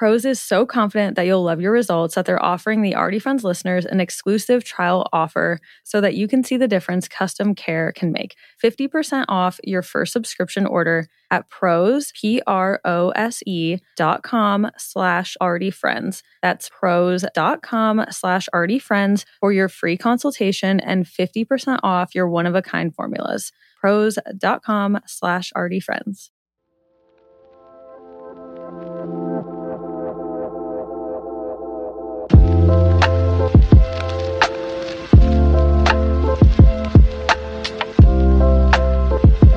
Prose is so confident that you'll love your results that they're offering the Already Friends listeners an exclusive trial offer so that you can see the difference custom care can make. 50% off your first subscription order at prose, P-R-O-S-E dot com slash already friends. That's prose dot com slash already friends for your free consultation and 50% off your one-of-a-kind formulas. Prose dot com slash already friends.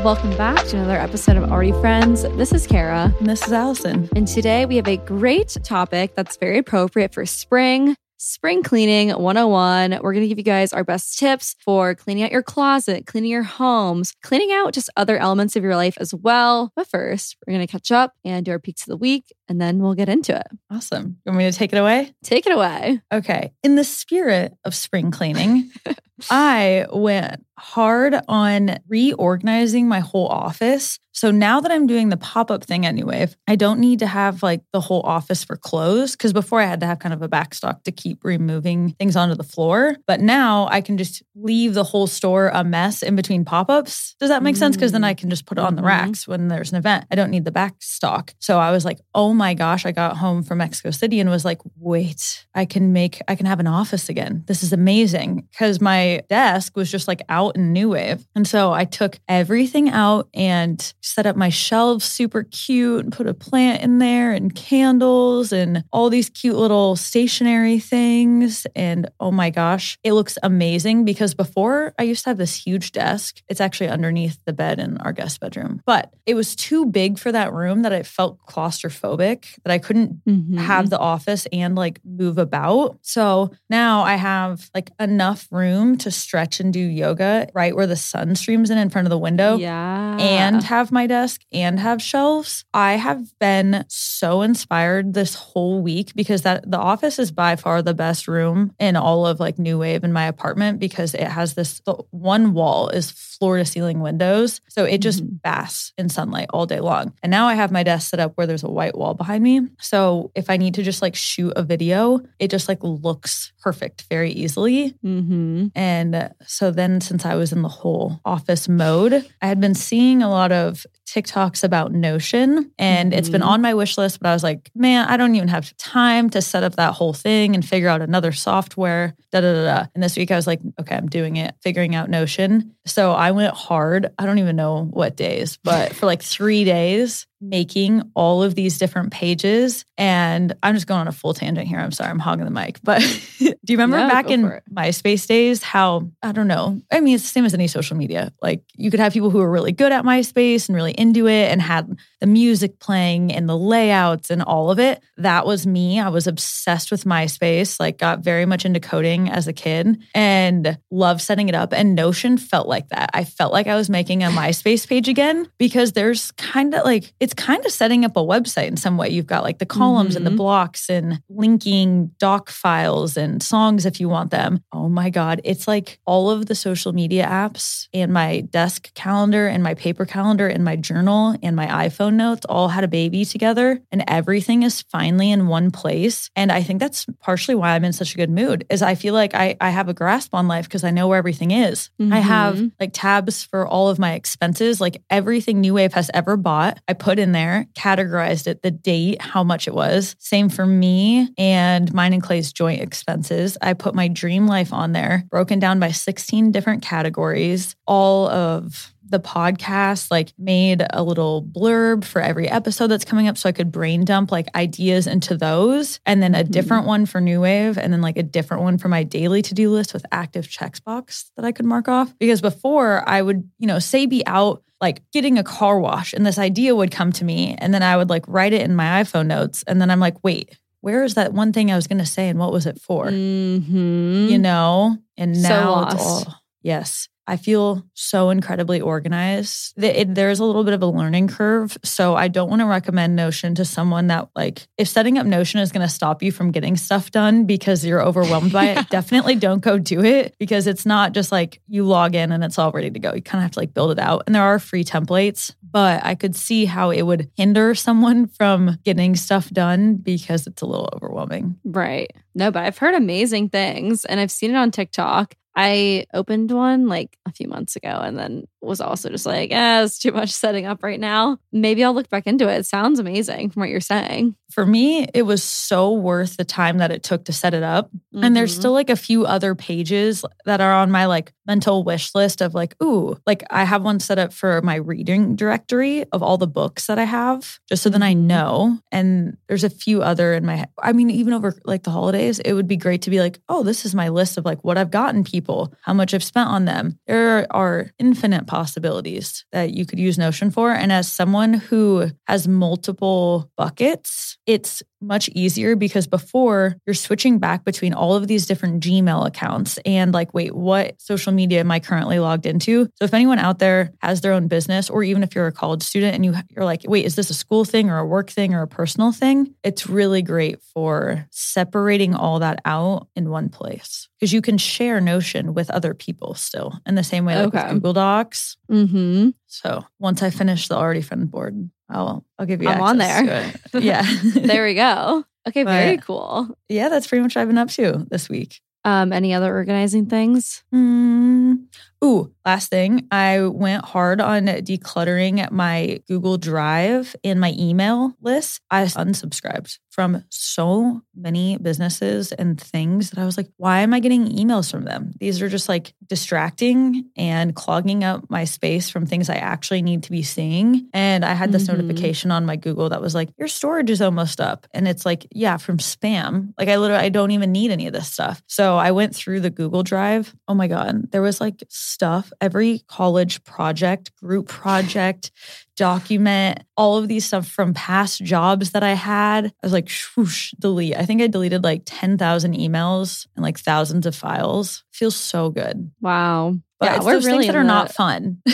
Welcome back to another episode of Already Friends. This is Kara. And this is Allison. And today we have a great topic that's very appropriate for spring. Spring Cleaning 101. We're going to give you guys our best tips for cleaning out your closet, cleaning your homes, cleaning out just other elements of your life as well. But first, we're going to catch up and do our peaks of the week, and then we'll get into it. Awesome. You want me to take it away? Take it away. Okay. In the spirit of spring cleaning, I went hard on reorganizing my whole office. So now that I'm doing the pop up thing Wave, I don't need to have like the whole office for clothes because before I had to have kind of a backstock to keep removing things onto the floor. But now I can just leave the whole store a mess in between pop ups. Does that make mm. sense? Because then I can just put it on the mm-hmm. racks when there's an event. I don't need the backstock. So I was like, oh my gosh, I got home from Mexico City and was like, wait, I can make, I can have an office again. This is amazing because my desk was just like out in New Wave. And so I took everything out and set up my shelves super cute and put a plant in there and candles and all these cute little stationery things. And oh my gosh, it looks amazing because before I used to have this huge desk. It's actually underneath the bed in our guest bedroom, but it was too big for that room that I felt claustrophobic that I couldn't mm-hmm. have the office and like move about. So now I have like enough room to stretch and do yoga right where the sun streams in in front of the window. Yeah. And have my desk and have shelves. I have been so inspired this whole week because that the office is by far the best room in all of like New Wave in my apartment because it has this one wall is floor to ceiling windows. So it just mm-hmm. basks in sunlight all day long. And now I have my desk set up where there's a white wall behind me. So if I need to just like shoot a video, it just like looks perfect very easily. Mm-hmm. And so then since I was in the whole office mode. I had been seeing a lot of TikToks about Notion and mm-hmm. it's been mm-hmm. on my wish list, but I was like, man, I don't even have time to set up that whole thing and figure out another software. Da da da. da. And this week I was like, okay, I'm doing it, figuring out Notion. So I went hard. I don't even know what days, but for like three days, making all of these different pages. And I'm just going on a full tangent here. I'm sorry, I'm hogging the mic. But do you remember yeah, back in MySpace days how, I don't know, I mean, it's the same as any social media. Like you could have people who are really good at MySpace and really really into it and had the music playing and the layouts and all of it. That was me. I was obsessed with MySpace, like got very much into coding as a kid and loved setting it up. And Notion felt like that. I felt like I was making a MySpace page again because there's kind of like, it's kind of setting up a website in some way. You've got like the columns mm-hmm. and the mm-hmm. blocks and linking doc files and songs if you want them. Oh my God. It's like all of the social media apps and my desk calendar and my paper calendar and my journal and my iPhone notes all had a baby together and everything is finally in one place. And I think that's partially why I'm in such a good mood is I feel like I, I have a grasp on life because I know where everything is. Mm-hmm. I have like tabs for all of my expenses, like everything New Wave has ever bought. I put in there, categorized it, the date, how much it was. Same for me and mine and Clay's joint expenses. I put my dream life on there, broken down by 16 different categories, all of the podcast, like made a little blurb for every episode that's coming up so I could brain dump like ideas into those and then a mm-hmm. different one for New Wave and then like a different one for my daily to-do list with active checkbox that I could mark off because before I would, you know, say be out like getting a car wash and this idea would come to me and then I would like write it in my iPhone notes and then I'm like, "Wait, where is that one thing I was going to say and what was it for?" Mm-hmm. You know? And now so it's all yes. I feel so incredibly organized. There's a little bit of a learning curve. So I don't want to recommend Notion to someone that, like, if setting up Notion is going to stop you from getting stuff done because you're overwhelmed by it, definitely don't go do it because it's not just like you log in and it's all ready to go. You kind of have to like build it out. And there are free templates, but I could see how it would hinder someone from getting stuff done because it's a little overwhelming. Right. No, but I've heard amazing things and I've seen it on TikTok. I opened one like a few months ago and then was also just like, eh, it's too much setting up right now. Maybe I'll look back into it. It sounds amazing from what you're saying. For me, it was so worth the time that it took to set it up. Mm-hmm. And there's mm-hmm. still like a few other pages that are on my like mental wish list of like, ooh, like I have one set up for my reading directory of all the books that I have, just so then I mm-hmm. know. And there's a few other in my head. I mean, even over like the holidays, it would be great to be like, oh, this is my list of like what I've gotten people, how much I've spent on them. There are infinite possibilities that you could use Notion for. And as someone who has multiple buckets, it's much easier because before you're switching back between all of these different Gmail accounts and like, wait, what social media am I currently logged into? So if anyone out there has their own business, or even if you're a college student and you, you're like, wait, is this a school thing or a work thing or a personal thing? It's really great for separating all that out in one place because you can share Notion with other people still in the same way like okay. with Google Docs. Mm-hmm. So once I finish the already friend board, I'll I'll give you. I'm on there. yeah. there we go. Okay, very cool. Yeah, that's pretty much what I've been up to this week. Um, any other organizing things? Mm, ooh, last thing. I went hard on decluttering my Google Drive and my email list. I unsubscribed from so many businesses and things that I was like, why am I getting emails from them? These are just like distracting and clogging up my space from things I actually need to be seeing. And I had this mm-hmm. notification on my Google that was like, your storage is almost up. And it's like, yeah, from spam. Like I literally, I don't even need any of this stuff. So I went through the Google Drive. Oh my God, there was like stuff, every college project, group project, document all of these stuff from past jobs that I had. I was like, swoosh, delete. I think I deleted like 10,000 emails and like thousands of files. Feels so good. Wow. But yeah, it's we're those really things that are not fun.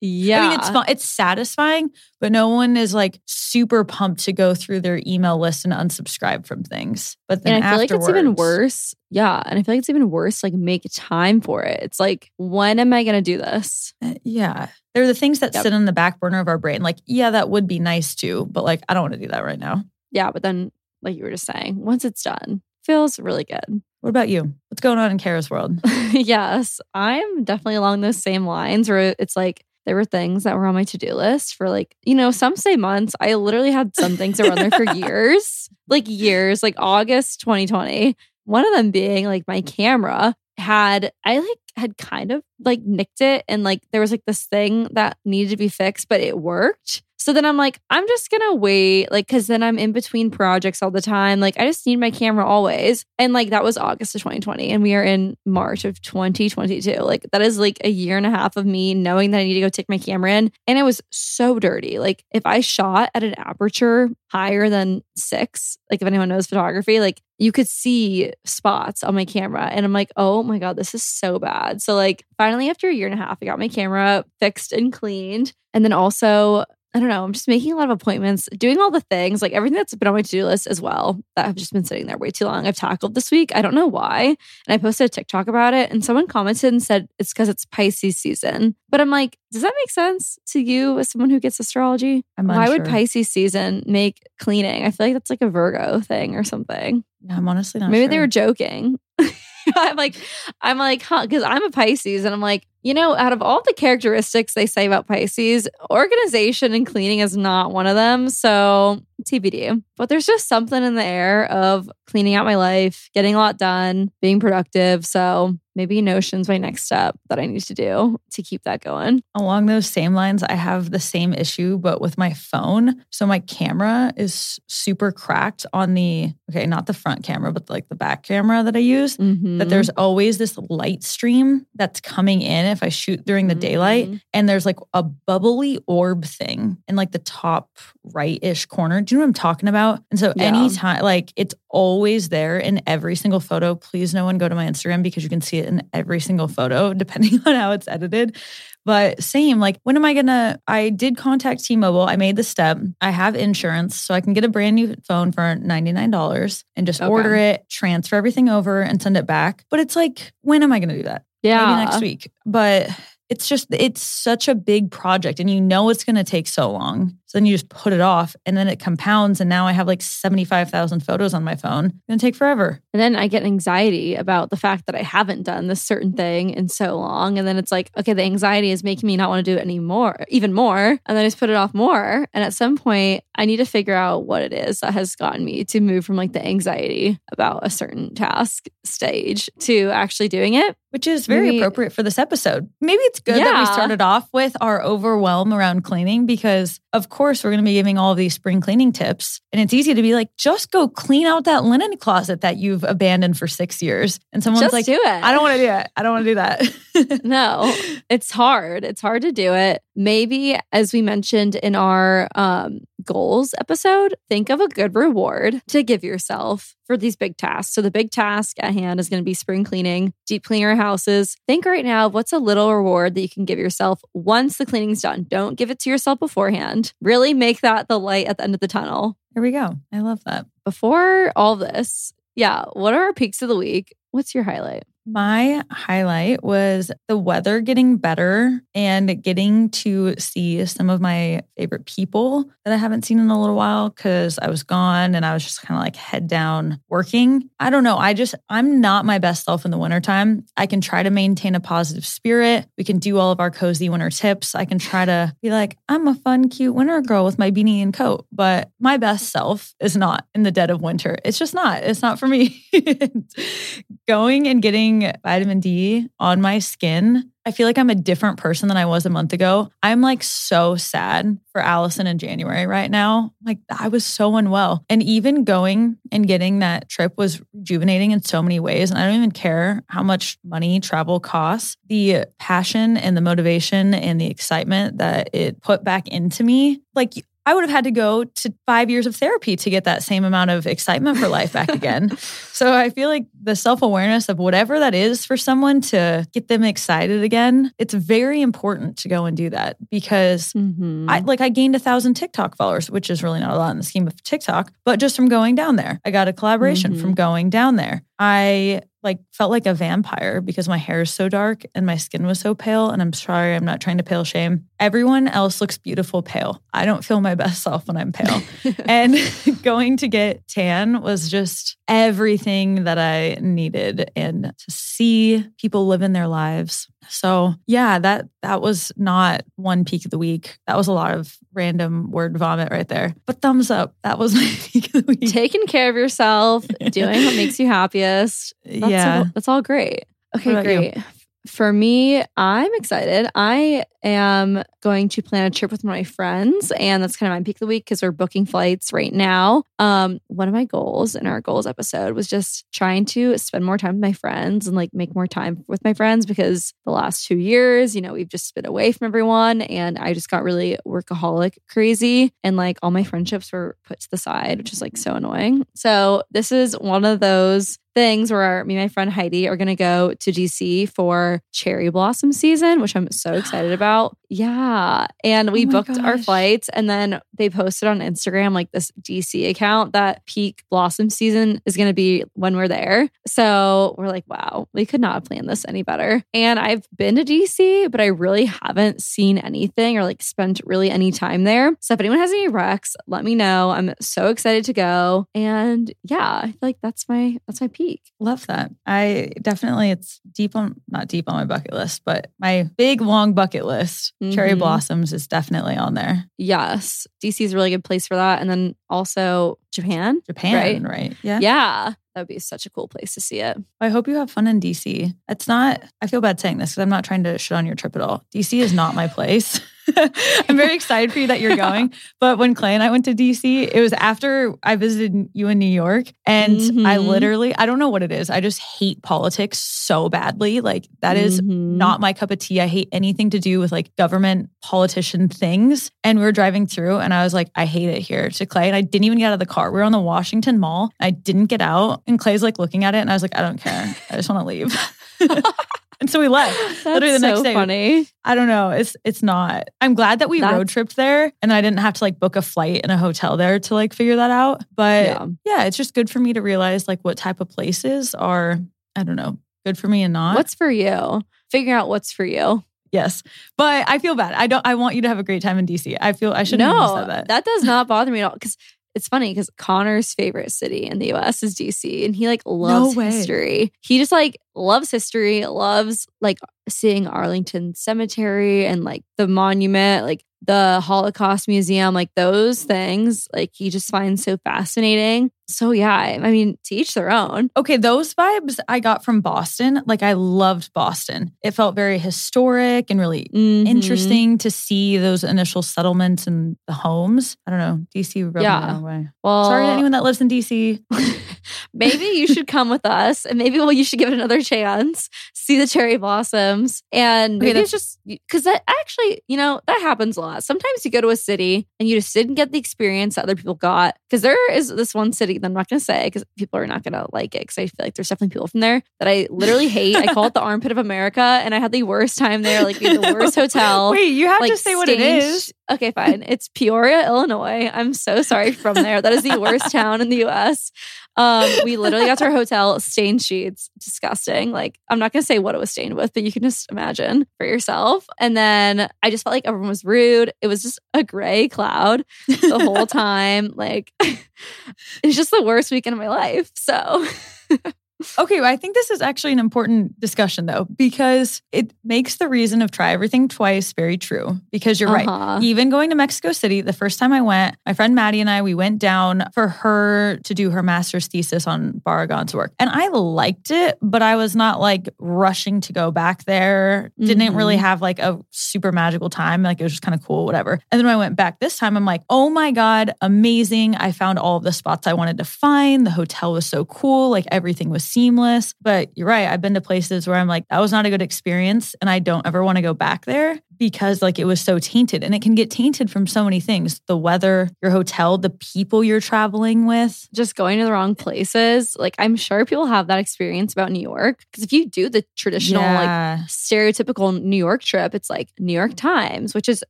Yeah. I mean, it's fun. It's satisfying, but no one is like super pumped to go through their email list and unsubscribe from things. But then and I feel like it's even worse. Yeah. And I feel like it's even worse, like make time for it. It's like, when am I going to do this? Uh, yeah. They're the things that yep. sit on the back burner of our brain. Like, yeah, that would be nice too, but like, I don't want to do that right now. Yeah. But then, like you were just saying, once it's done, feels really good. What about you? What's going on in Kara's world? yes, I'm definitely along those same lines where it's like there were things that were on my to-do list for like, you know, some say months. I literally had some things that were on there for years, like years, like August 2020. One of them being like my camera had I like had kind of like nicked it and like there was like this thing that needed to be fixed, but it worked. So then I'm like, I'm just gonna wait, like, cause then I'm in between projects all the time. Like, I just need my camera always. And like, that was August of 2020, and we are in March of 2022. Like, that is like a year and a half of me knowing that I need to go take my camera in. And it was so dirty. Like, if I shot at an aperture higher than six, like, if anyone knows photography, like, you could see spots on my camera. And I'm like, oh my God, this is so bad. So, like, finally, after a year and a half, I got my camera fixed and cleaned. And then also, I don't know. I'm just making a lot of appointments, doing all the things, like everything that's been on my to do list as well, that have just been sitting there way too long. I've tackled this week. I don't know why. And I posted a TikTok about it, and someone commented and said it's because it's Pisces season. But I'm like, does that make sense to you as someone who gets astrology? I'm why would. Pisces season make cleaning? I feel like that's like a Virgo thing or something. Yeah, I'm honestly not Maybe sure. they were joking. I'm like, I'm like, huh? Because I'm a Pisces, and I'm like, you know, out of all the characteristics they say about Pisces, organization and cleaning is not one of them. So TBD. But there's just something in the air of cleaning out my life, getting a lot done, being productive. So maybe Notion's my next step that I need to do to keep that going. Along those same lines, I have the same issue, but with my phone. So my camera is super cracked on the, okay, not the front camera, but like the back camera that I use. Mm-hmm. That there's always this light stream that's coming in if I shoot during the daylight. Mhm. And there's like a bubbly orb thing in like the top right ish corner. Do you know what I'm talking about? And so Yeah. anytime, like it's always there in every single photo. Please, no one go to my Instagram because you can see it in every single photo, depending on how it's edited. But same, like, when am I gonna? I did contact T Mobile. I made the step. I have insurance, so I can get a brand new phone for $99 and just Okay. order it, transfer everything over, and send it back. But it's like, when am I gonna do that? Yeah. maybe next week. But it's just it's such a big project and you know it's to take so long. So then you just put it off and then it compounds and now I have like 75,000 photos on my phone. It's going to take forever. And then I get anxiety about the fact that I haven't done this certain thing in so long. And then it's like, okay, the anxiety is making me not want to do it anymore, even more. And then I just put it off more. And at some point, I need to figure out what it is that has gotten me to move from like the anxiety about a certain task stage to actually doing it. Which is very Maybe- appropriate for this episode. Maybe it's good that we started off with our overwhelm around cleaning because, of course, we're going to be giving all of these spring cleaning tips. And it's easy to be like, just go clean out that linen closet that you've abandoned for six years. And someone's just like, do it. I don't want to do it. I don't want to do that. no, it's hard. It's hard to do it. Maybe, as we mentioned in our um, goals episode, think of a good reward to give yourself for these big tasks. So, the big task at hand is going to be spring cleaning, deep cleaning your houses. Think right now of what's a little reward that you can give yourself once the cleaning's done. Don't give it to yourself beforehand. Really make that the light at the end of the tunnel. Here we go. I love that. Before all this, yeah, what are our peaks of the week? What's your highlight? My highlight was the weather getting better and getting to see some of my favorite people that I haven't seen in a little while because I was gone and I was just kind of like head down working. I don't know. I just, I'm not my best self in the wintertime. I can try to maintain a positive spirit. We can do all of our cozy winter tips. I can try to be like, I'm a fun, cute winter girl with my beanie and coat, but my best self is not in the dead of winter. It's just not. It's not for me. Going and getting vitamin D on my skin, I feel like I'm a different person than I was a month ago. I'm like so sad for Allison in January right now. Like I was so unwell. And even going and getting that trip was rejuvenating in so many ways. And I don't even care how much money travel costs. The passion and the motivation and the excitement that it put back into me, like I would have had to go to five years of therapy to get that same amount of excitement for life back again. so I feel like the self awareness of whatever that is for someone to get them excited again, it's very important to go and do that because Mm-hmm. I like I gained a thousand TikTok followers, which is really not a lot in the scheme of TikTok, but just from going down there. I got a collaboration Mhm. from going down there. I like felt like a vampire because my hair is so dark and my skin was so pale. And I'm sorry, I'm not trying to pale shame. Everyone else looks beautiful pale. I don't feel my best self when I'm pale. and going to get tan was just everything that I needed and to see people living their lives. So yeah, that that was not one peak of the week. That was a lot of random word vomit right there. But thumbs up. That was my peak of the week. Taking care of yourself, doing what makes you happiest. That's yeah. all, that's all great. Okay, great. you? For me, I'm excited. I am going to plan a trip with my friends, and that's kind of my peak of the week because we're booking flights right now. Um, one of my goals in our goals episode was just trying to spend more time with my friends and like make more time with my friends because the last two years, you know, we've just been away from everyone, and I just got really workaholic crazy, and like all my friendships were put to the side, which is like so annoying. So this is one of those things where me and my friend Heidi are going to go to DC for cherry blossom season, which I'm so excited about. Yeah. And we Oh booked our flights and then they posted on Instagram like this DC account that peak blossom season is going to be when we're there. So we're like, wow, we could not have planned this any better. And I've been to DC, but I really haven't seen anything or like spent really any time there. So if anyone has any recs, let me know. I'm so excited to go. And yeah, I feel like that's my that's my peak. Love that. I definitely, it's deep on, not deep on my bucket list, but my big long bucket list, cherry Mhm. blossoms is definitely on there. Yes. DC is a really good place for that. And then also Japan. Japan, right? Yeah. Yeah. That would be such a cool place to see it. I hope you have fun in DC. It's not, I feel bad saying this because I'm not trying to shit on your trip at all. DC is not my place. I'm very excited for you that you're going. But when Clay and I went to DC, it was after I visited you in New York. And I Mhm. literally, I don't know what it is. I just hate politics so badly. Like, that is Mhm. not my cup of tea. I hate anything to do with like government politician things. And we were driving through and I was like, I hate it here to Clay. And I didn't even get out of the car. We were on the Washington Mall. I didn't get out. And Clay's like looking at it and I was like, I don't care. I just want to leave. and so we left. That's Literally the next so day. funny. I don't know. It's it's not. I'm glad that we That's- road tripped there and I didn't have to like book a flight and a hotel there to like figure that out. But Yeah. yeah, it's just good for me to realize like what type of places are, I don't know, good for me and not. What's for you? Figuring out what's for you. Yes. But I feel bad. I don't I want you to have a great time in DC. I feel I shouldn't no, have said that. that. does not bother me at all. Because it's funny because Connor's favorite city in the US is DC and he like loves way. history. He just like loves history, loves like seeing Arlington Cemetery and like the monument, like the Holocaust Museum, like those things, like he just finds so fascinating. So yeah, I mean, to each their own. Okay, those vibes I got from Boston. Like I loved Boston. It felt very historic and really Mhm. interesting to see those initial settlements and the homes. I don't know. DC rubbed me Yeah. the wrong way. Well, Sorry to anyone that lives in DC. maybe you should come with us and maybe well you should give it another chance see the cherry blossoms and Okay, maybe it's just because that actually you know that happens a lot sometimes you go to a city and you just didn't get the experience that other people got because there is this one city that i'm not going to say because people are not going to like it because i feel like there's definitely people from there that i literally hate i call it the armpit of america and i had the worst time there like the worst hotel Wait, you have like to say what it stained- Okay, fine. It's Peoria, Illinois. I'm so sorry from there. That is the worst town in the US. Um, we literally got to our hotel stained sheets. Disgusting. Like, I'm not gonna say what it was stained with, but you can just imagine for yourself. And then I just felt like everyone was rude. It was just a gray cloud the whole time. Like it's just the worst weekend of my life. So Okay, well, I think this is actually an important discussion though, because it makes the reason of try everything twice very true. Because you're right. Uh-huh. Even going to Mexico City, the first time I went, my friend Maddie and I, we went down for her to do her master's thesis on Barragan's work. And I liked it, but I was not like rushing to go back there. Didn't Mhm. really have like a super magical time. Like it was just kind of cool, whatever. And then when I went back this time, I'm like, oh my God, amazing. I found all of the spots I wanted to find. The hotel was so cool. Like everything was seamless. But you're right. I've been to places where I'm like, that was not a good experience. And I don't ever want to go back there because like it was so tainted and it can get tainted from so many things the weather, your hotel, the people you're traveling with. just going to the wrong eh. places. Like I'm sure people have that experience about New York. Because if you do the traditional like stereotypical New York trip, it's like New York Times, which is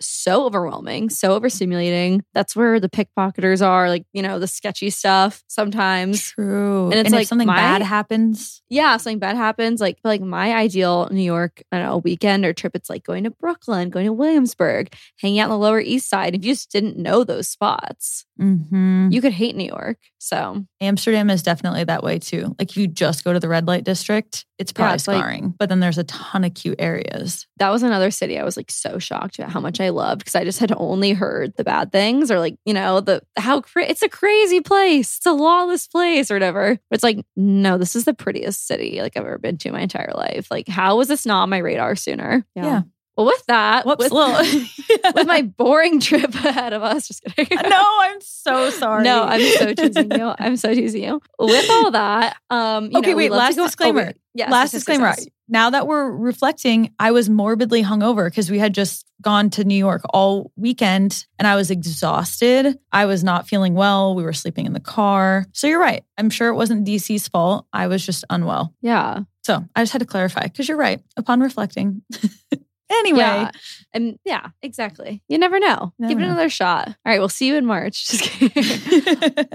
so overwhelming, so overstimulating. That's where the pickpocketers are, like, you know, the sketchy stuff sometimes. True. And it's if like something my- bad happens. Yeah, something bad happens. Like, like my ideal New York, I don't know, weekend or trip, it's like going to Brooklyn, going to Williamsburg, hanging out in the Lower East Side. If you just didn't know those spots. Hmm You could hate New York. So Amsterdam is definitely that way too. Like if you just go to the red light district, it's probably it's like- scarring. but then there's a ton of cute areas. that was another city I was like so shocked at how much I loved because I just had only heard the bad things or like, you know, the how cra- it's a crazy place. It's a lawless place or whatever. But it's like, no, this is the prettiest city like I've ever been to my entire life. Like, how was this not on my radar sooner? Yeah. Well, with that, Whoops, with, with my boring trip ahead of us, just kidding. no, I'm so sorry. No, I'm so teasing you. I'm so teasing you. With all that, um, you Okay, know, wait, last oh, disclaimer. wait. Yes, Last disclaimer. yes. Now that we're reflecting, I was morbidly hungover because we had just gone to New York all weekend and I was exhausted. I was not feeling well. We were sleeping in the car. So you're right. I'm sure it wasn't DC's fault. I was just unwell. Yeah. So I just had to clarify because you're right. Upon reflecting. Anyway, Yeah. And yeah, exactly. You never know. Never Give it know. another shot. All right, we'll see you in March. Just kidding.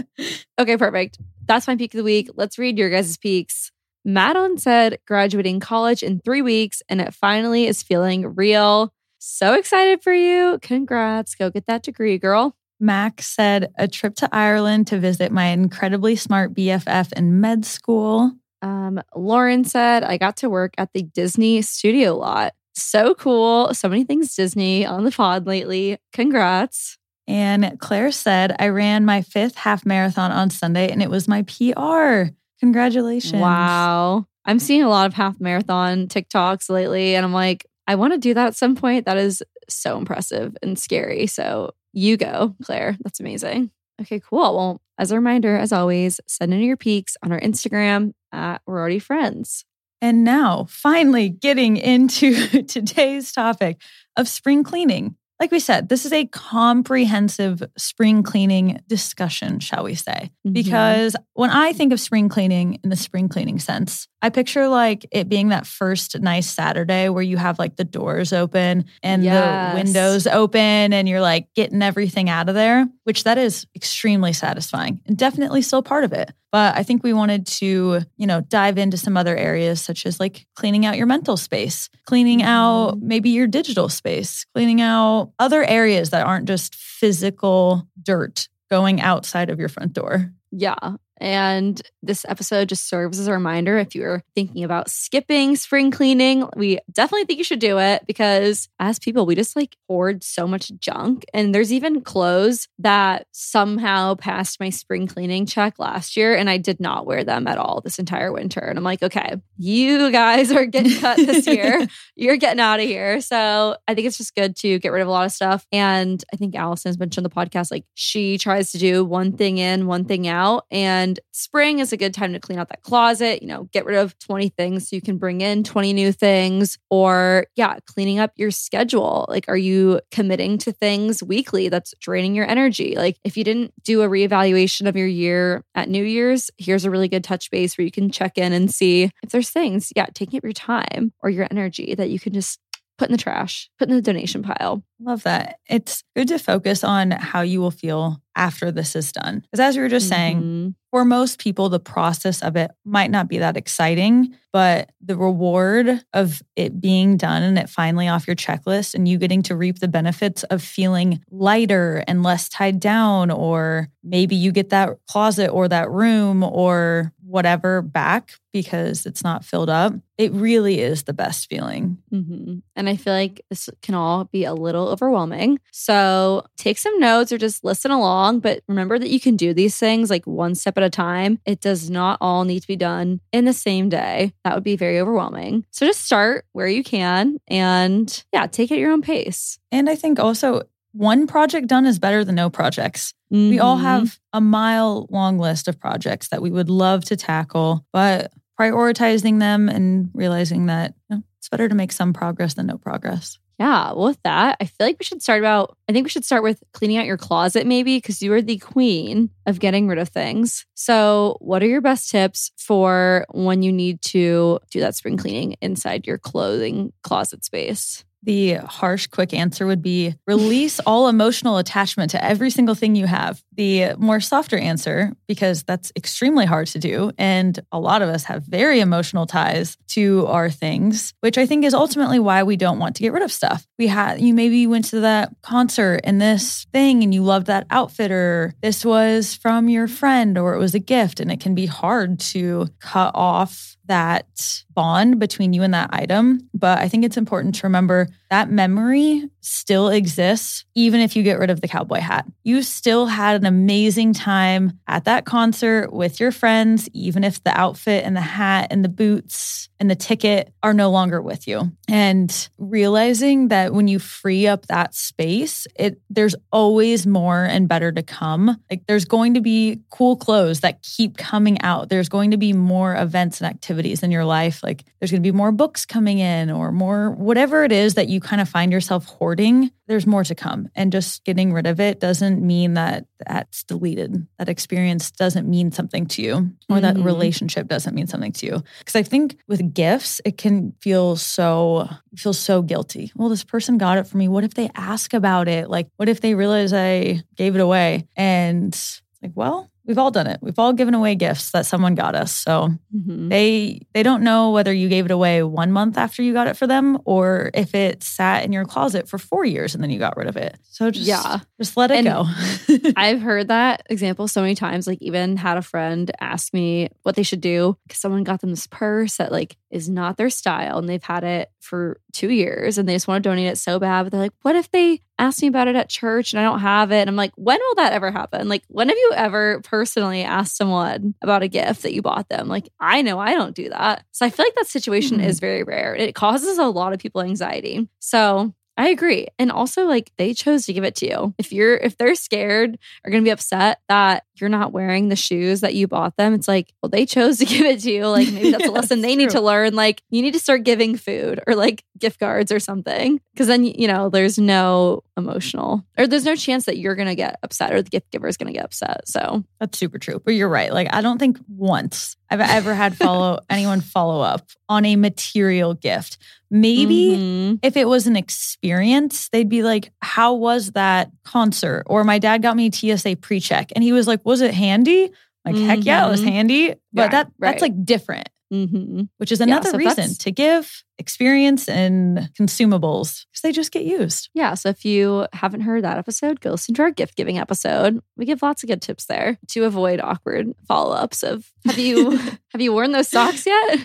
okay, perfect. That's my peak of the week. Let's read your guys' peaks. Madeline said graduating college in three weeks and it finally is feeling real. So excited for you. Congrats. Go get that degree, girl. Mac said a trip to Ireland to visit my incredibly smart BFF in med school. Um, Lauren said, I got to work at the Disney studio lot. So cool. So many things Disney on the pod lately. Congrats. And Claire said, I ran my fifth half marathon on Sunday and it was my PR. Congratulations. Wow. I'm seeing a lot of half marathon TikToks lately, and I'm like, I want to do that at some point. That is so impressive and scary. So you go, Claire. That's amazing. Okay, cool. Well, as a reminder, as always, send in your peaks on our Instagram at We're Already Friends. And now, finally, getting into today's topic of spring cleaning. Like we said, this is a comprehensive spring cleaning discussion, shall we say? Mhm. Because when I think of spring cleaning in the spring cleaning sense, I picture like it being that first nice Saturday where you have like the doors open and Yes. the windows open and you're like getting everything out of there, which that is extremely satisfying and definitely still part of it. But I think we wanted to, you know, dive into some other areas such as like cleaning out your mental space, cleaning mm-hmm. out maybe your digital space, cleaning out other areas that aren't just physical dirt going outside of your front door. Yeah. And this episode just serves as a reminder if you're thinking about skipping spring cleaning, we definitely think you should do it because as people, we just like hoard so much junk. And there's even clothes that somehow passed my spring cleaning check last year and I did not wear them at all this entire winter. And I'm like, okay, you guys are getting cut this year. You're getting out of here. So I think it's just good to get rid of a lot of stuff. And I think Allison's mentioned on the podcast, like she tries to do one thing in, one thing out. And spring is a good time to clean out that closet, you know, get rid of 20 things so you can bring in 20 new things. Or yeah, cleaning up your schedule. Like, are you committing to things weekly that's draining your energy? Like, if you didn't do a reevaluation of your year at New Year's, here's a really good touch base where you can check in and see if there's things, yeah, taking up your time or your energy that you can just put in the trash, put in the donation pile. Love that. It's good to focus on how you will feel after this is done. Because as we were just saying, Mhm. for most people, the process of it might not be that exciting, but the reward of it being done and it finally off your checklist and you getting to reap the benefits of feeling lighter and less tied down, or maybe you get that closet or that room or whatever back because it's not filled up. It really is the best feeling. hmm And I feel like this can all be a little overwhelming. So take some notes or just listen along, but remember that you can do these things like one step at a time. It does not all need to be done in the same day. That would be very overwhelming. So just start where you can and yeah, take it at your own pace. And I think also one project done is better than no projects. We all Mhm. have a mile long list of projects that we would love to tackle, but prioritizing them and realizing that you know, it's better to make some progress than no progress. Yeah, well, with that, I feel like we should start about. I think we should start with cleaning out your closet, maybe, because you are the queen of getting rid of things. So, what are your best tips for when you need to do that spring cleaning inside your clothing closet space? The harsh, quick answer would be release all emotional attachment to every single thing you have. the more softer answer, because that's extremely hard to do. And a lot of us have very emotional ties to our things, which I think is ultimately why we don't want to get rid of stuff. We had, you maybe went to that concert and this thing and you loved that outfit, or this was from your friend, or it was a gift. And it can be hard to cut off that bond between you and that item. But I think it's important to remember that memory still exists, even if you get rid of the cowboy hat. You still had an amazing time at that concert with your friends, even if the outfit and the hat and the boots and the ticket are no longer with you. And realizing that when you free up that space, it there's always more and better to come. Like there's going to be cool clothes that keep coming out. There's going to be more events and activities in your life. Like there's going to be more books coming in or more whatever it is that you kind of find yourself hoarding. There's more to come. And just getting rid of it doesn't mean that that's deleted. That experience doesn't mean something to you or that Mhm. relationship doesn't mean something to you. Because I think with gifts, it can feel so feel so guilty. Well, this person got it for me. What if they ask about it? Like, what if they realize I gave it away? And like, well, we've all done it. We've all given away gifts that someone got us. So Mhm. they they don't know whether you gave it away one month after you got it for them or if it sat in your closet for four years and then you got rid of it. So just Yeah. just let it And go. I've heard that example so many times. Like, even had a friend ask me what they should do because someone got them this purse that like is not their style, and they've had it for two years, and they just want to donate it so bad. But they're like, "What if they ask me about it at church and I don't have it?" And I'm like, "When will that ever happen? Like, when have you ever personally asked someone about a gift that you bought them? Like, I know I don't do that, so I feel like that situation Mhm. is very rare. It causes a lot of people anxiety. So I agree. And also like they chose to give it to you. If you're if they're scared or going to be upset that you're not wearing the shoes that you bought them, it's like, well they chose to give it to you. Like maybe that's a lesson that's they need to learn. Like you need to start giving food or like gift cards or something cuz then you know there's no emotional or there's no chance that you're going to get upset or the gift giver is going to get upset. So, That's super true. But you're right. Like I don't think once I've ever had follow anyone follow up on a material gift. Maybe mhm. if it was an experience, they'd be like, How was that concert? Or my dad got me TSA pre check and he was like, Was it handy? Like, heck yeah, it was Mhm. handy. But Right, that right. that's like different, Mhm. which is Yeah, another so reason to give experience and consumables because they just get used. Yeah. So if you haven't heard that episode, go listen to our gift giving episode. We give lots of good tips there to avoid awkward follow ups of have you have you worn those socks yet?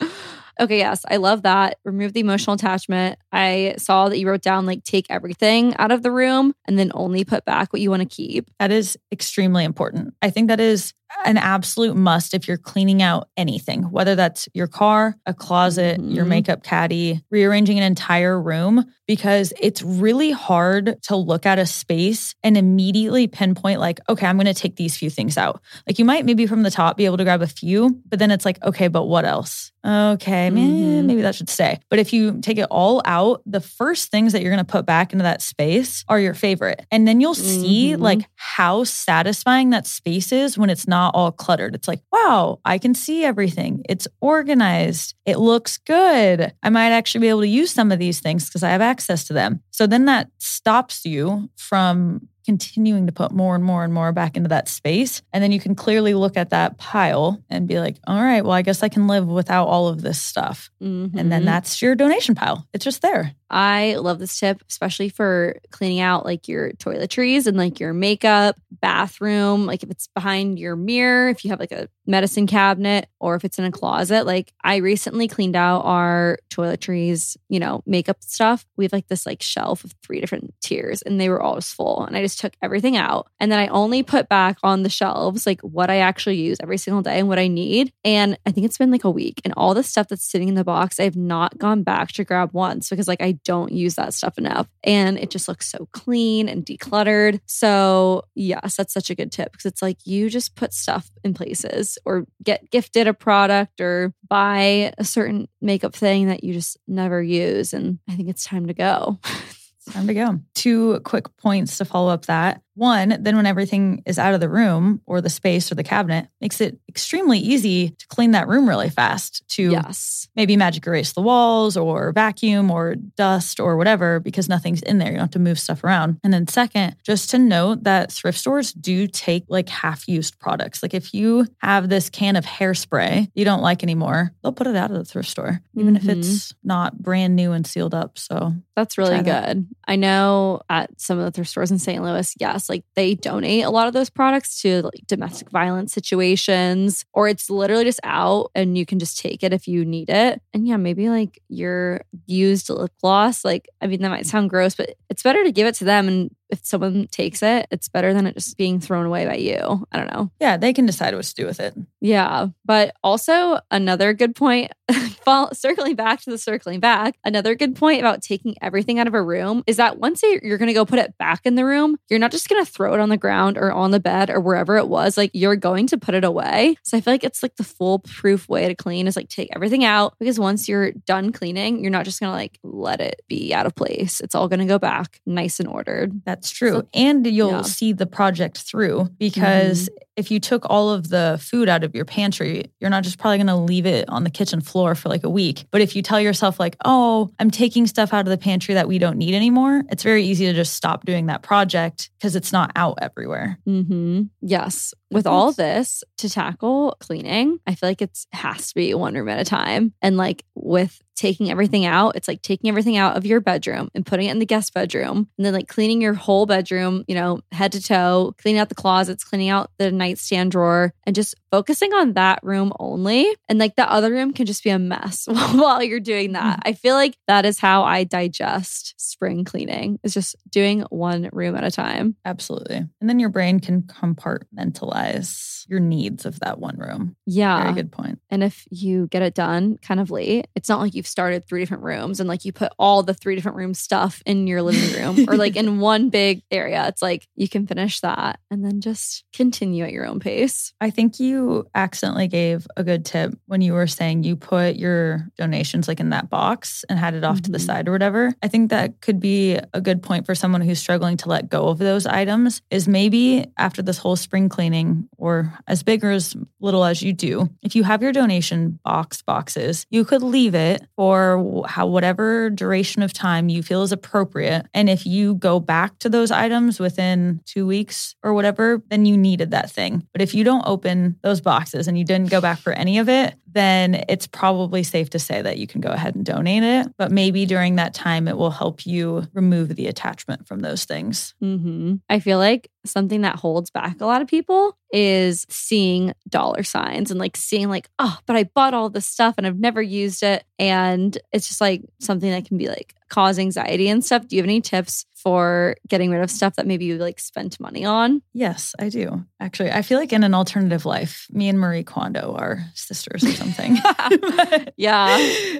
okay, yes, I love that. Remove the emotional attachment. I saw that you wrote down like take everything out of the room and then only put back what you want to keep. That is extremely important. I think that is an absolute must if you're cleaning out anything, whether that's your car, a closet, your Mhm. makeup caddy, rearranging an entire room, because it's really hard to look at a space and immediately pinpoint, like, okay, I'm going to take these few things out. Like you might maybe from the top be able to grab a few, but then it's like, okay, but what else? Okay, meh, Mhm. maybe that should stay. But if you take it all out, the first things that you're going to put back into that space are your favorite. And then you'll see Mhm. like how satisfying that space is when it's not all cluttered. It's like, wow, I can see everything. It's organized. It looks good. I might actually be able to use some of these things because I have access to them. So then that stops you from continuing to put more and more and more back into that space. And then you can clearly look at that pile and be like, all right, well, I guess I can live without all of this stuff. And then Mhm. that's your donation pile. It's just there. I love this tip, especially for cleaning out like your toiletries and like your makeup, bathroom, like if it's behind your mirror, if you have like a medicine cabinet, or if it's in a closet. Like I recently cleaned out our toiletries, you know, makeup stuff. We have like this like shelf of three different tiers and they were just full. And I just took everything out. And then I only put back on the shelves like what I actually use every single day and what I need. And I think it's been like a week. And all the stuff that's sitting in the box, I have not gone back to grab once because like I don't use that stuff enough. And it just looks so clean and decluttered. So, yes, that's such a good tip because it's like you just put stuff in places or get gifted a product or buy a certain makeup thing that you just never use. And I think it's time to go. Time to go. Two quick points to follow up that. One, then when everything is out of the room or the space or the cabinet, makes it extremely easy to clean that room really fast to Yes. maybe magic erase the walls or vacuum or dust or whatever because nothing's in there. You don't have to move stuff around. And then, second, just to note that thrift stores do take like half used products. Like if you have this can of hairspray you don't like anymore, they'll put it out of the thrift store, even Mhm. if it's not brand new and sealed up. So, That's really Try that. good. I know at some of the thrift stores in St. Louis, yes, like they donate a lot of those products to like domestic violence situations, or it's literally just out and you can just take it if you need it. And yeah, maybe like your used lip gloss, like, I mean, that might sound gross, but it's better to give it to them. And if someone takes it, it's better than it just being thrown away by you. I don't know. yeah, they can decide what to do with it. Yeah. But also, another good point, fall, circling back to the circling back, another good point about taking everything out of a room is that once you- you're going to go put it back in the room, you're not just going to throw it on the ground or on the bed or wherever it was. Like, you're going to put it away. So I feel like it's like the foolproof way to clean is like take everything out because once you're done cleaning, you're not just going to like let it be out of place. It's all going to go back nice and ordered. That's true. So- and you'll yeah. see the project through because if you took all of the food out of your pantry, you're not just probably going to leave it on the kitchen floor for like a week. But if you tell yourself, like, oh, I'm taking stuff out of the pantry that we don't need anymore, it's very easy to just stop doing that project because it's not out everywhere. hmm Yes. With all this to tackle cleaning, I feel like it has to be one room at a time. And like with taking everything out, it's like taking everything out of your bedroom and putting it in the guest bedroom, and then like cleaning your whole bedroom, you know, head to toe, cleaning out the closets, cleaning out the nightstand drawer, and just focusing on that room only. And like the other room can just be a mess while you're doing that. Mm-hmm. I feel like that is how I digest spring cleaning. Is just doing one room at a time. Absolutely. And then your brain can compartmentalize your needs of that one room. Yeah. Very good point. And if you get it done kind of late, it's not like you've started three different rooms and like you put all the three different room stuff in your living room or like in one big area. It's like you can finish that and then just continue at your own pace. I think you accidentally gave a good tip when you were saying you put your donations like in that box and had it off to the Mhm. side or whatever. I think that could be a good point for someone who's struggling to let go of those items is maybe after this whole spring cleaning or as big or as little as you do, if you have your donation box boxes, you could leave it for how whatever duration of time you feel is appropriate. And if you go back to those items within 2 weeks or whatever, then you needed that thing. But if you don't open those boxes and you didn't go back for any of it, then it's probably safe to say that you can go ahead and donate it. But maybe during that time, it will help you remove the attachment from those things. hmm I feel like something that holds back a lot of people is seeing dollar signs and like seeing like, oh, but I bought all this stuff and I've never used it. And it's just like something that can be like cause anxiety and stuff. Do you have any tips for getting rid of stuff that maybe you like spent money on? Yes, I do. Actually, I feel like in an alternative life, me and Marie Kondo are sisters or something. But Yeah.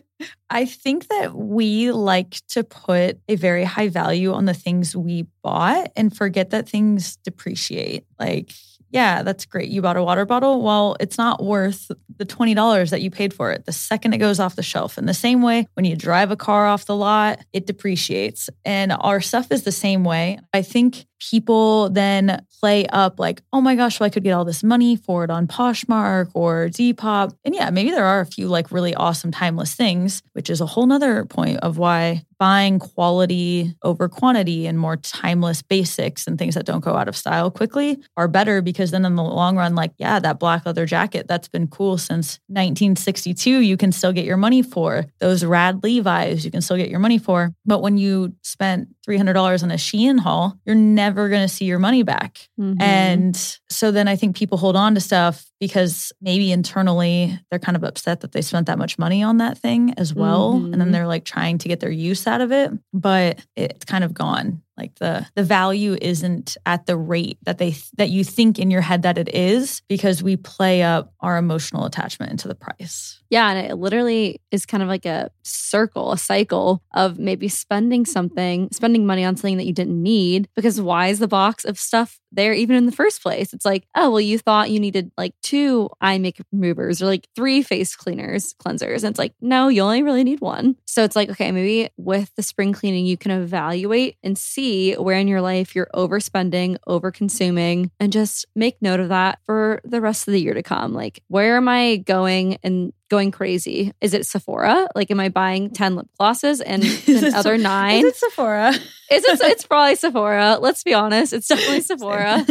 I think that we like to put a very high value on the things we bought and forget that things depreciate. Like, yeah, that's great. You bought a water bottle. Well, it's not worth the $20 that you paid for it the second it goes off the shelf. In the same way, when you drive a car off the lot, it depreciates. And our stuff is the same way. I think people then play up like, oh my gosh, well, I could get all this money for it on Poshmark or Depop. And yeah, maybe there are a few like really awesome timeless things, which is a whole nother point of why buying quality over quantity and more timeless basics and things that don't go out of style quickly are better because then in the long run, like, yeah, that black leather jacket that's been cool since 1962, you can still get your money for. Those rad Levi's, you can still get your money for. But when you spent $300 on a Shein haul, you're never going to see your money back. Mhm. And so then I think people hold on to stuff because maybe internally they're kind of upset that they spent that much money on that thing as well. And then Mhm. they're like trying to get their use out of it, but it's kind of gone. Like the the value isn't at the rate that they that you think in your head that it is because we play up our emotional attachment into the price. Yeah, and it literally is kind of like a circle, a cycle of maybe spending something, spending money on something that you didn't need. Because why is the box of stuff there even in the first place. It's like, oh, well, you thought you needed like two eye makeup removers or like three face cleaners, cleansers. And it's like, no, you only really need one. So it's like, okay, maybe with the spring cleaning, you can evaluate and see where in your life you're overspending, over consuming, and just make note of that for the rest of the year to come. Like, where am I going and going crazy? Is it Sephora? Like, am I buying 10 lip glosses and the other nine? Is it Sephora? Is it? It's probably Sephora. Let's be honest. It's definitely Sephora.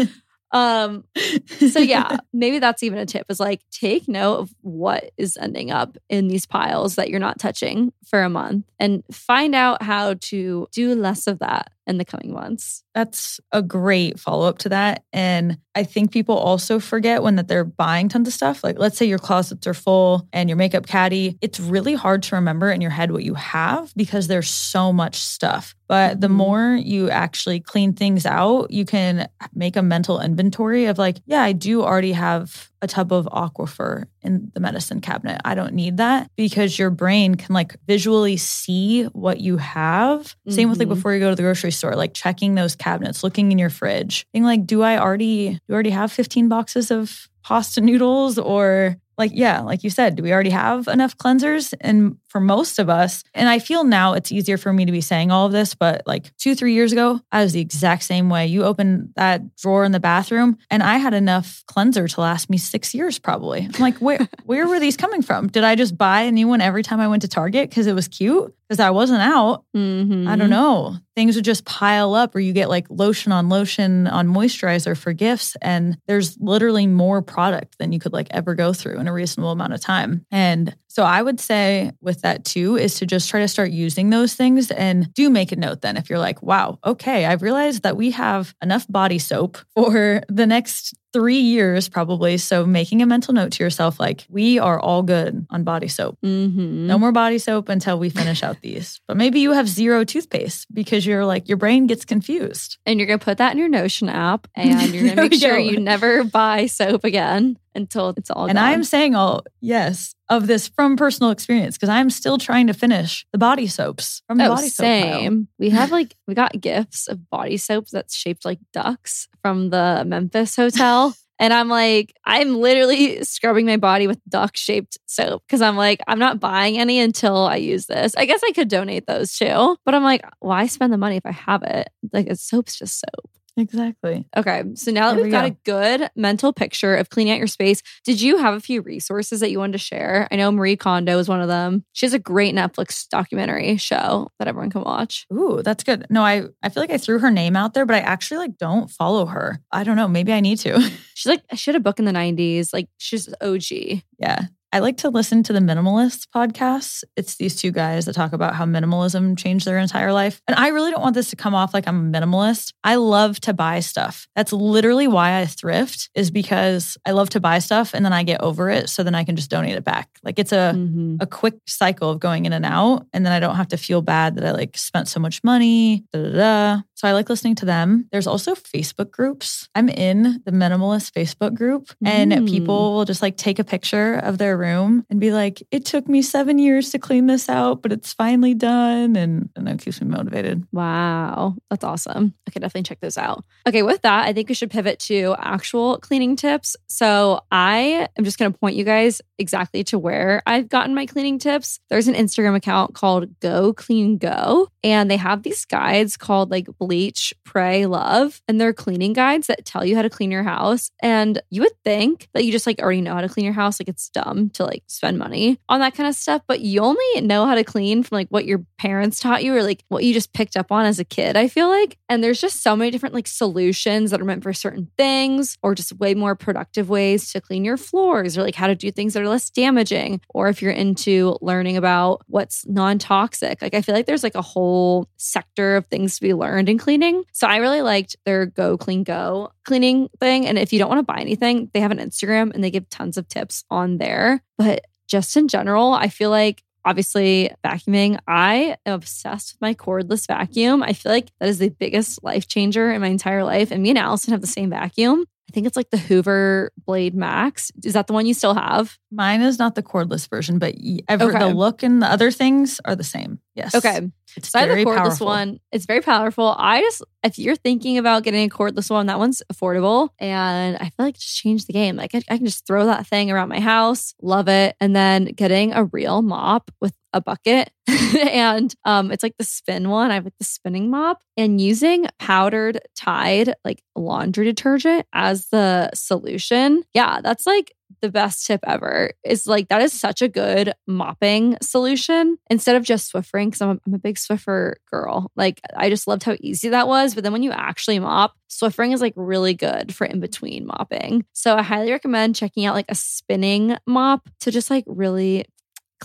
Um, so yeah, maybe that's even a tip is like take note of what is ending up in these piles that you're not touching for a month and find out how to do less of that in the coming months. That's a great follow up to that. And I think people also forget when that they're buying tons of stuff. Like let's say your closets are full and your makeup caddy, it's really hard to remember in your head what you have because there's so much stuff. But the Mhm. more you actually clean things out, you can make a mental inventory of like, yeah, I do already have a tub of Aquaphor in the medicine cabinet. I don't need that because your brain can like visually see what you have. Same with like Mhm. before you go to the grocery store, like checking those cabinets, looking in your fridge, being like, do I already do I already have 15 boxes of pasta noodles or like yeah like you said do we already have enough cleansers and for most of us? And i feel now it's easier for me to be saying all of this but like two three years ago i was the exact same way. You open that drawer in the bathroom and i had enough cleanser to last me six years probably. I'm like where where were these coming from? Did i just buy a new one every time i went to target because it was cute because i wasn't out Mm-hmm. I don't know. Things would just pile up, or you get like lotion on lotion on moisturizer for gifts. And there's literally more product than you could like ever go through in a reasonable amount of time. And so I would say with that too is to just try to start using those things and do make a note then if you're like, wow, okay, I've realized that we have enough body soap for the next three years probably. So making a mental note to yourself, like, we are all good on body soap. Mm-hmm. No more body soap until we finish out these. But maybe you have zero toothpaste because you're like, your brain gets confused. And you're going to put that in your Notion app and you're going to make sure go. you never buy soap again until it's all and gone. I'm saying all, yes, of this from personal experience because I'm still trying to finish the body soaps from the Oh, body soap. pile. same. We have like we got gifts of body soaps that's shaped like ducks from the Memphis hotel. And I'm like, I'm literally scrubbing my body with duck shaped soap because I'm like, I'm not buying any until I use this. I guess I could donate those too. But I'm like, why spend the money if I have it? Like, it's soap's just soap. Exactly. Okay. So now that There we've we got go. a good mental picture of cleaning out your space, did you have a few resources that you wanted to share? I know Marie Kondo is one of them. She has a great Netflix documentary show that everyone can watch. Ooh, that's good. No, I, I feel like I threw her name out there, but I actually like don't follow her. I don't know. Maybe I need to. She's like, she had a book in the 90s. Like, she's OG. Yeah. I like to listen to the Minimalists podcasts. It's these two guys that talk about how minimalism changed their entire life. And I really don't want this to come off like I'm a minimalist. I love to buy stuff. That's literally why I thrift is because I love to buy stuff and then I get over it so then I can just donate it back. Like it's a Mhm. a quick cycle of going in and out and then I don't have to feel bad that I like spent so much money. Da, da, da. So I like listening to them. There's also Facebook groups. I'm in the minimalist Facebook group and Mm. people will just like take a picture of their room and be like, it took me seven years to clean this out, but it's finally done. And, and that keeps me motivated. Wow. That's awesome. Okay, definitely check those out. Okay, with that, I think we should pivot to actual cleaning tips. So I am just going to point you guys exactly to where I've gotten my cleaning tips. There's an Instagram account called Go Clean Co, and they have these guides called like Bleach, Pray, Love, and they're cleaning guides that tell you how to clean your house. And you would think that you just like already know how to clean your house. Like it's dumb to like spend money on that kind of stuff, but you only know how to clean from like what your parents taught you or like what you just picked up on as a kid, I feel like. And there's just so many different like solutions that are meant for certain things or just way more productive ways to clean your floors or like how to do things that are less damaging. Or if you're into learning about what's non toxic, like I feel like there's like a whole sector of things to be learned in cleaning. So I really liked their Go Clean Co cleaning thing. And if you don't want to buy anything, they have an Instagram and they give tons of tips on there. But just in general, I feel like obviously vacuuming, I am obsessed with my cordless vacuum. I feel like that is the biggest life changer in my entire life. And me and Allison have the same vacuum. I think it's like the Hoover Blade Max. Is that the one you still have? Mine is not the cordless version, but ever, Okay. the look and the other things are the same. Yes. Okay. It's So I have the very cordless powerful. one. It's very powerful. I just, if you're thinking about getting a cordless one, that one's affordable. And I feel like it just changed the game. Like I, I can just throw that thing around my house, love it. And then getting a real mop with a bucket. and um, it's like the spin one. I have like the spinning mop and using powdered Tide, like laundry detergent as the solution. Yeah, that's like the best tip ever is like that is such a good mopping solution instead of just Swiffering because I'm, I'm a big Swiffer girl. Like I just loved how easy that was. But then when you actually mop, Swiffering is like really good for in between mopping. So I highly recommend checking out like a spinning mop to just like really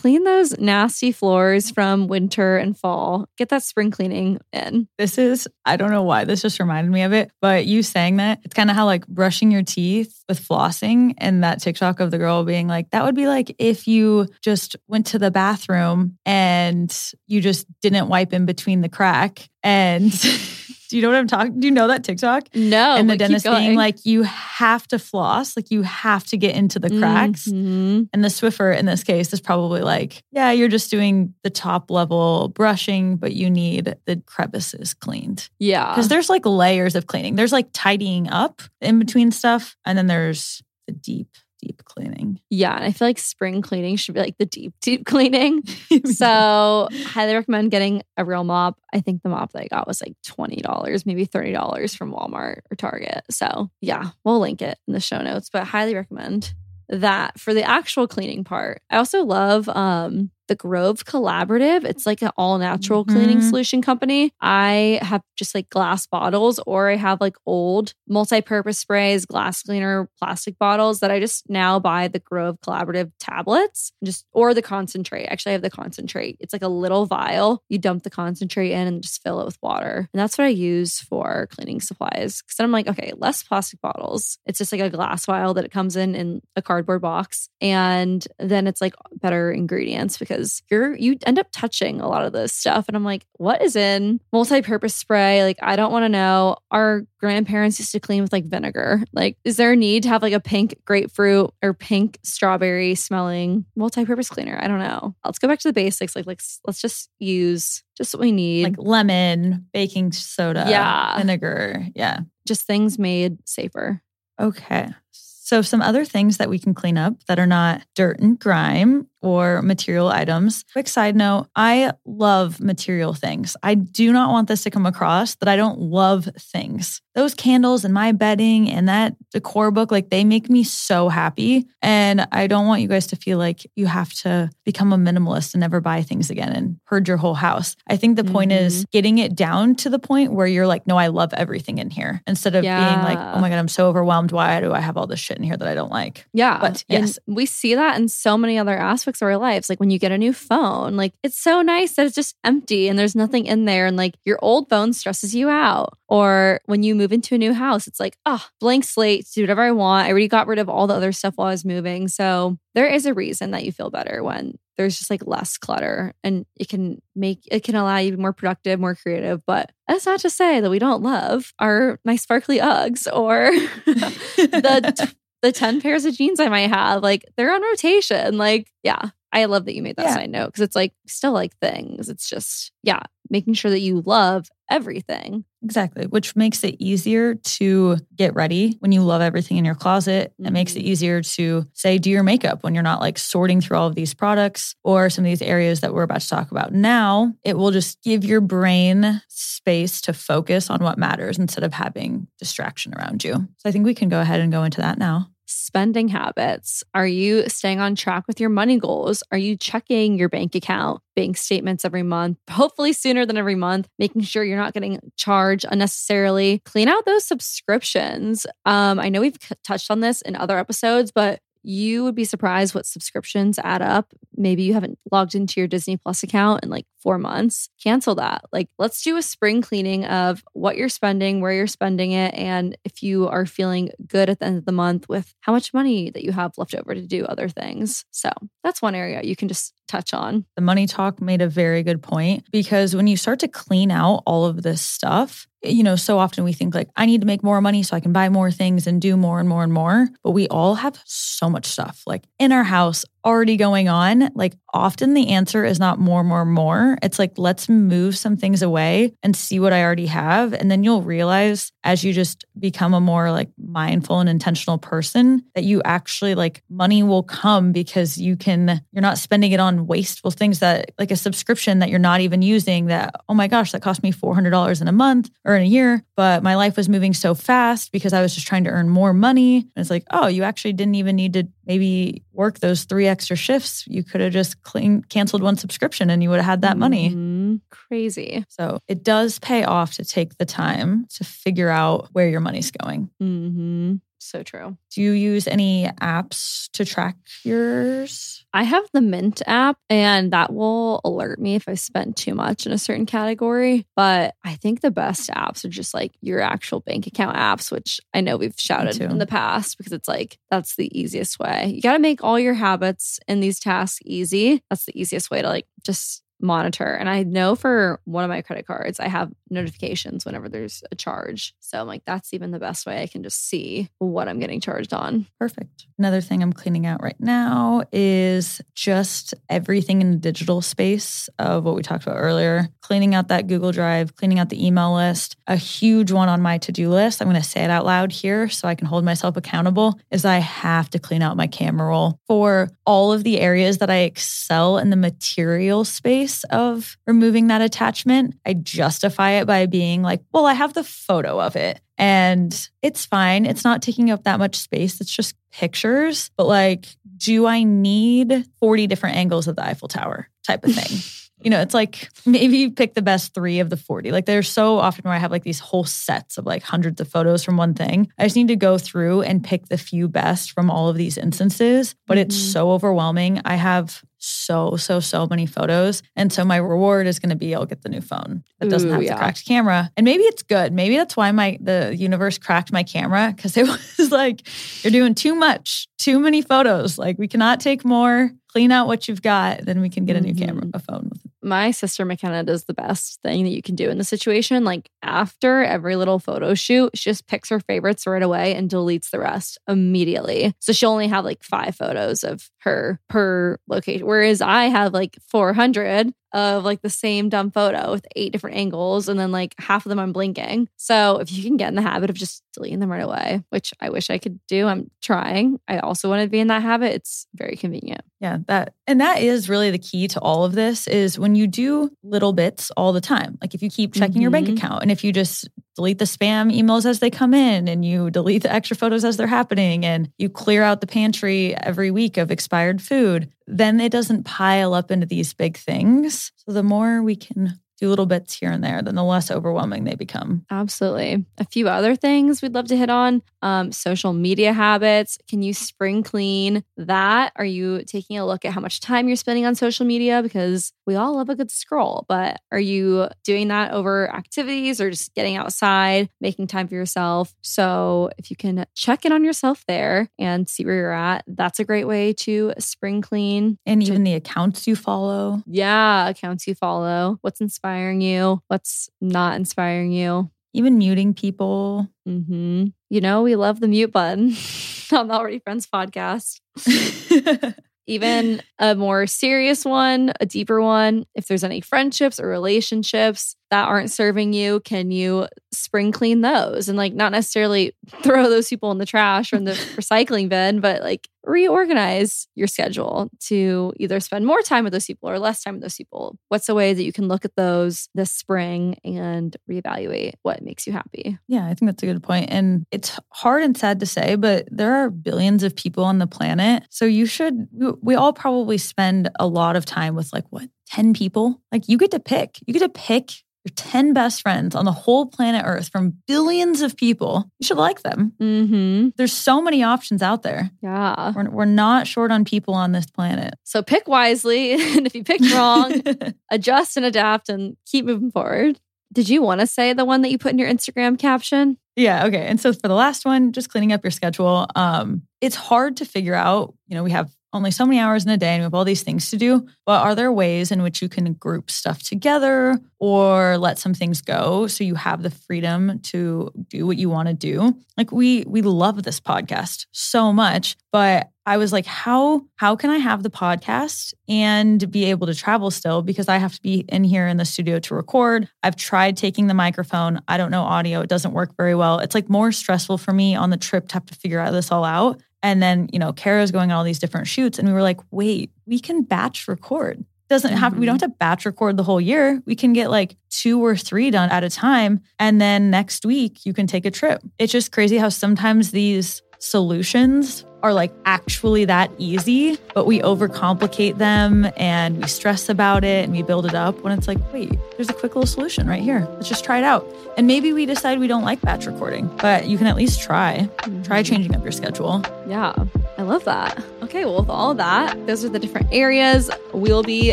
clean those nasty floors from winter and fall. Get that spring cleaning in. This is, I don't know why this just reminded me of it, but you saying that, it's kind of how like brushing your teeth with flossing and that TikTok of the girl being like, that would be like if you just went to the bathroom and you just didn't wipe in between the crack. And do you know what I'm talking? Do you know that TikTok? No, and the dentist being like, you have to floss, like you have to get into the cracks. Mhm. And the Swiffer in this case is probably like, yeah, you're just doing the top level brushing, but you need the crevices cleaned. Yeah. Because there's like layers of cleaning. There's like tidying up in between stuff. And then there's the deep, deep cleaning. Yeah, and I feel like spring cleaning should be like the deep, deep cleaning. So, highly recommend getting a real mop. I think the mop that I got was like $20, maybe $30 from Walmart or Target. So, yeah, we'll link it in the show notes, but highly recommend that for the actual cleaning part. I also love um the Grove Collaborative. It's like an all natural cleaning Mhm. solution company. I have just like glass bottles, or I have like old multi purpose sprays, glass cleaner, plastic bottles that I just now buy the Grove Collaborative tablets, just or the concentrate. Actually, I have the concentrate. It's like a little vial. You dump the concentrate in and just fill it with water. And that's what I use for cleaning supplies. Cause then I'm like, okay, less plastic bottles. It's just like a glass vial that it comes in in a cardboard box. And then it's like better ingredients because you're you end up touching a lot of this stuff. And I'm like, what is in multi-purpose spray? Like, I don't want to know. Our grandparents used to clean with like vinegar. Like, is there a need to have like a pink grapefruit or pink strawberry smelling multi-purpose cleaner? I don't know. Let's go back to the basics. Like, let's let's just use just what we need. Like lemon, baking soda, Yeah. vinegar. Yeah. just things made safer. Okay. So, some other things that we can clean up that are not dirt and grime or material items. Quick side note I love material things. I do not want this to come across that I don't love things. Those candles and my bedding and that decor book, like they make me so happy. And I don't want you guys to feel like you have to become a minimalist and never buy things again and purge your whole house. I think the point is mm-hmm. getting it down to the point where you're like, no, I love everything in here instead of being like, oh my God, I'm so overwhelmed. Why do I have all this shit in here that I don't like? Yeah. But, and yes. we see that in so many other aspects of our lives. Like when you get a new phone, like it's so nice that it's just empty and there's nothing in there. And like your old phone stresses you out. Or when you move into a new house, it's like, oh, blank slate, do whatever I want. I already got rid of all the other stuff while I was moving. So there is a reason that you feel better when there's just like less clutter and it can make it can allow you to be more productive, more creative. But that's not to say that we don't love our my sparkly Uggs or the the 10 pairs of jeans I might have, like they're on rotation. Like, yeah, I love that you made that Yeah. side note because it's like still like things. It's just, yeah, making sure that you love everything. Exactly, which makes it easier to get ready when you love everything in your closet. It makes it Mhm. easier to say, do your makeup when you're not like sorting through all of these products or some of these areas that we're about to talk about. Now, it will just give your brain space to focus on what matters instead of having distraction around you. So I think we can go ahead and go into that now. Spending habits. Are you staying on track with your money goals? Are you checking your bank account, bank statements every month, hopefully sooner than every month, making sure you're not getting charged unnecessarily? Clean out those subscriptions. Um, I know we've touched on this in other episodes, but you would be surprised what subscriptions add up. Maybe you haven't logged into your Disney Plus account in like four months, cancel that. Like, let's do a spring cleaning of what you're spending, where you're spending it, and if you are feeling good at the end of the month with how much money that you have left over to do other things. So that's one area you can just touch on. The money talk made a very good point because when you start to clean out all of this stuff, you know, so often we think like, I need to make more money so I can buy more things and do more and more and more. But we all have so much stuff like in our house already going on. Like, often the answer is not more, more, more. It's like, let's move some things away and see what I already have. And then you'll realize as you just become a more like mindful and intentional person that you actually like money will come because you can, you're not spending it on wasteful things that like a subscription that you're not even using that, oh my gosh, that cost me $400 in a month or in a year, but my life was moving so fast because I was just trying to earn more money. And it's like, oh, you actually didn't even need to maybe work those three extra shifts. You could have just clean, canceled one subscription and you would have had that money. Mm-hmm. Crazy. So it does pay off to take the time to figure out where your money's going. Mm-hmm. So true. Do you use any apps to track yours? I have the Mint app, and that will alert me if I spent too much in a certain category. But I think the best apps are just like your actual bank account apps, which I know we've shouted in the past because it's like that's the easiest way. You got to make all your habits and these tasks easy. That's the easiest way to like just monitor. And I know for one of my credit cards, I have notifications whenever there's a charge. So I'm like, that's even the best way I can just see what I'm getting charged on. Perfect. Another thing I'm cleaning out right now is just everything in the digital space of what we talked about earlier. Cleaning out that Google Drive, cleaning out the email list. A huge one on my to do list, I'm going to say it out loud here so I can hold myself accountable, is I have to clean out my camera roll for all of the areas that I excel in the material space of removing that attachment. I justify it by being like, well, I have the photo of it and it's fine. It's not taking up that much space. It's just pictures. But like, do I need 40 different angles of the Eiffel Tower type of thing? you know, it's like maybe pick the best three of the 40. Like there's so often where I have like these whole sets of like hundreds of photos from one thing. I just need to go through and pick the few best from all of these instances, but mm-hmm. it's so overwhelming. I have so, so, so many photos. And so my reward is going to be I'll get the new phone that doesn't Ooh, have yeah. the cracked camera. And maybe it's good. Maybe that's why my the universe cracked my camera because it was like, you're doing too much, too many photos. Like we cannot take more. Clean out what you've got, then we can get a new mm-hmm. camera, a phone with it my sister McKenna does the best thing that you can do in the situation. Like after every little photo shoot, she just picks her favorites right away and deletes the rest immediately. So she'll only have like five photos of her per location. Whereas I have like 400 of like the same dumb photo with eight different angles and then like half of them I'm blinking. So if you can get in the habit of just deleting them right away, which I wish I could do, I'm trying. I also want to be in that habit. It's very convenient. Yeah, that and that is really the key to all of this is when you do little bits all the time. Like if you keep checking mm-hmm. your bank mm-hmm. account and if you just delete the spam emails as they come in and you delete the extra photos as they're happening and you clear out the pantry every week of expired food, then it doesn't pile up into these big things. So the more we can do little bits here and there, then the less overwhelming they become. Absolutely. A few other things we'd love to hit on um, social media habits. Can you spring clean that? Are you taking a look at how much time you're spending on social media? Because we all love a good scroll, but are you doing that over activities or just getting outside, making time for yourself? So if you can check in on yourself there and see where you're at, that's a great way to spring clean. And even the accounts you follow. Yeah, accounts you follow. What's inspiring you, what's not inspiring you. Even muting people. Mm-hmm. You know, we love the mute button on the Already Friends podcast. Even a more serious one, a deeper one, if there's any friendships or relationships that aren't serving you, can you spring clean those and like not necessarily throw those people in the trash or in the recycling bin, but like reorganize your schedule to either spend more time with those people or less time with those people. What's a way that you can look at those this spring and reevaluate what makes you happy? Yeah, I think that's a good point. And it's hard and sad to say, but there are billions of people on the planet. So you should, we all probably spend a lot of time with like what, 10 people? Like you get to pick. You get to pick your 10 best friends on the whole planet Earth from billions of people. You should like them. Mm-hmm. There's so many options out there. Yeah. We're, we're not short on people on this planet. So pick wisely. and if you pick wrong, adjust and adapt and keep moving forward. Did you want to say the one that you put in your Instagram caption? Yeah. Okay. And so for the last one, just cleaning up your schedule. Um, it's hard to figure out. You know, we have only so many hours in a day and we have all these things to do. But are there ways in which you can group stuff together or let some things go so you have the freedom to do what you want to do? Like we we love this podcast so much, but I was like, how how can I have the podcast and be able to travel still because I have to be in here in the studio to record. I've tried taking the microphone. I don't know audio. It doesn't work very well. It's like more stressful for me on the trip to have to figure out this all out. And then, you know, Kara's going on all these different shoots. And we were like, wait, we can batch record. Doesn't have, we don't mm-hmm. have to batch record the whole year. We can get like two or three done at a time. And then next week you can take a trip. It's just crazy how sometimes these solutions are like actually that easy, but we overcomplicate them and we stress about it and we build it up when it's like, wait, there's a quick little solution right here. Let's just try it out. And maybe we decide we don't like batch recording, but you can at least try. Mm-hmm. Try changing up your schedule. Yeah, I love that. Okay, well, with all that, those are the different areas we'll be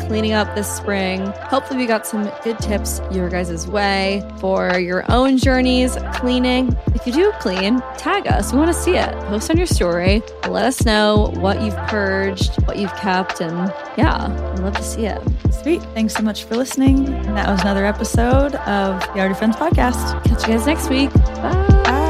cleaning up this spring. Hopefully, we got some good tips your guys' way for your own journeys cleaning. If you do clean, tag us. We want to see it. Post on your story. Let us know what you've purged, what you've kept, and yeah, I'd love to see it. Sweet. Thanks so much for listening. And that was another episode of the Art of Friends podcast. Catch you guys next week. Bye. Bye.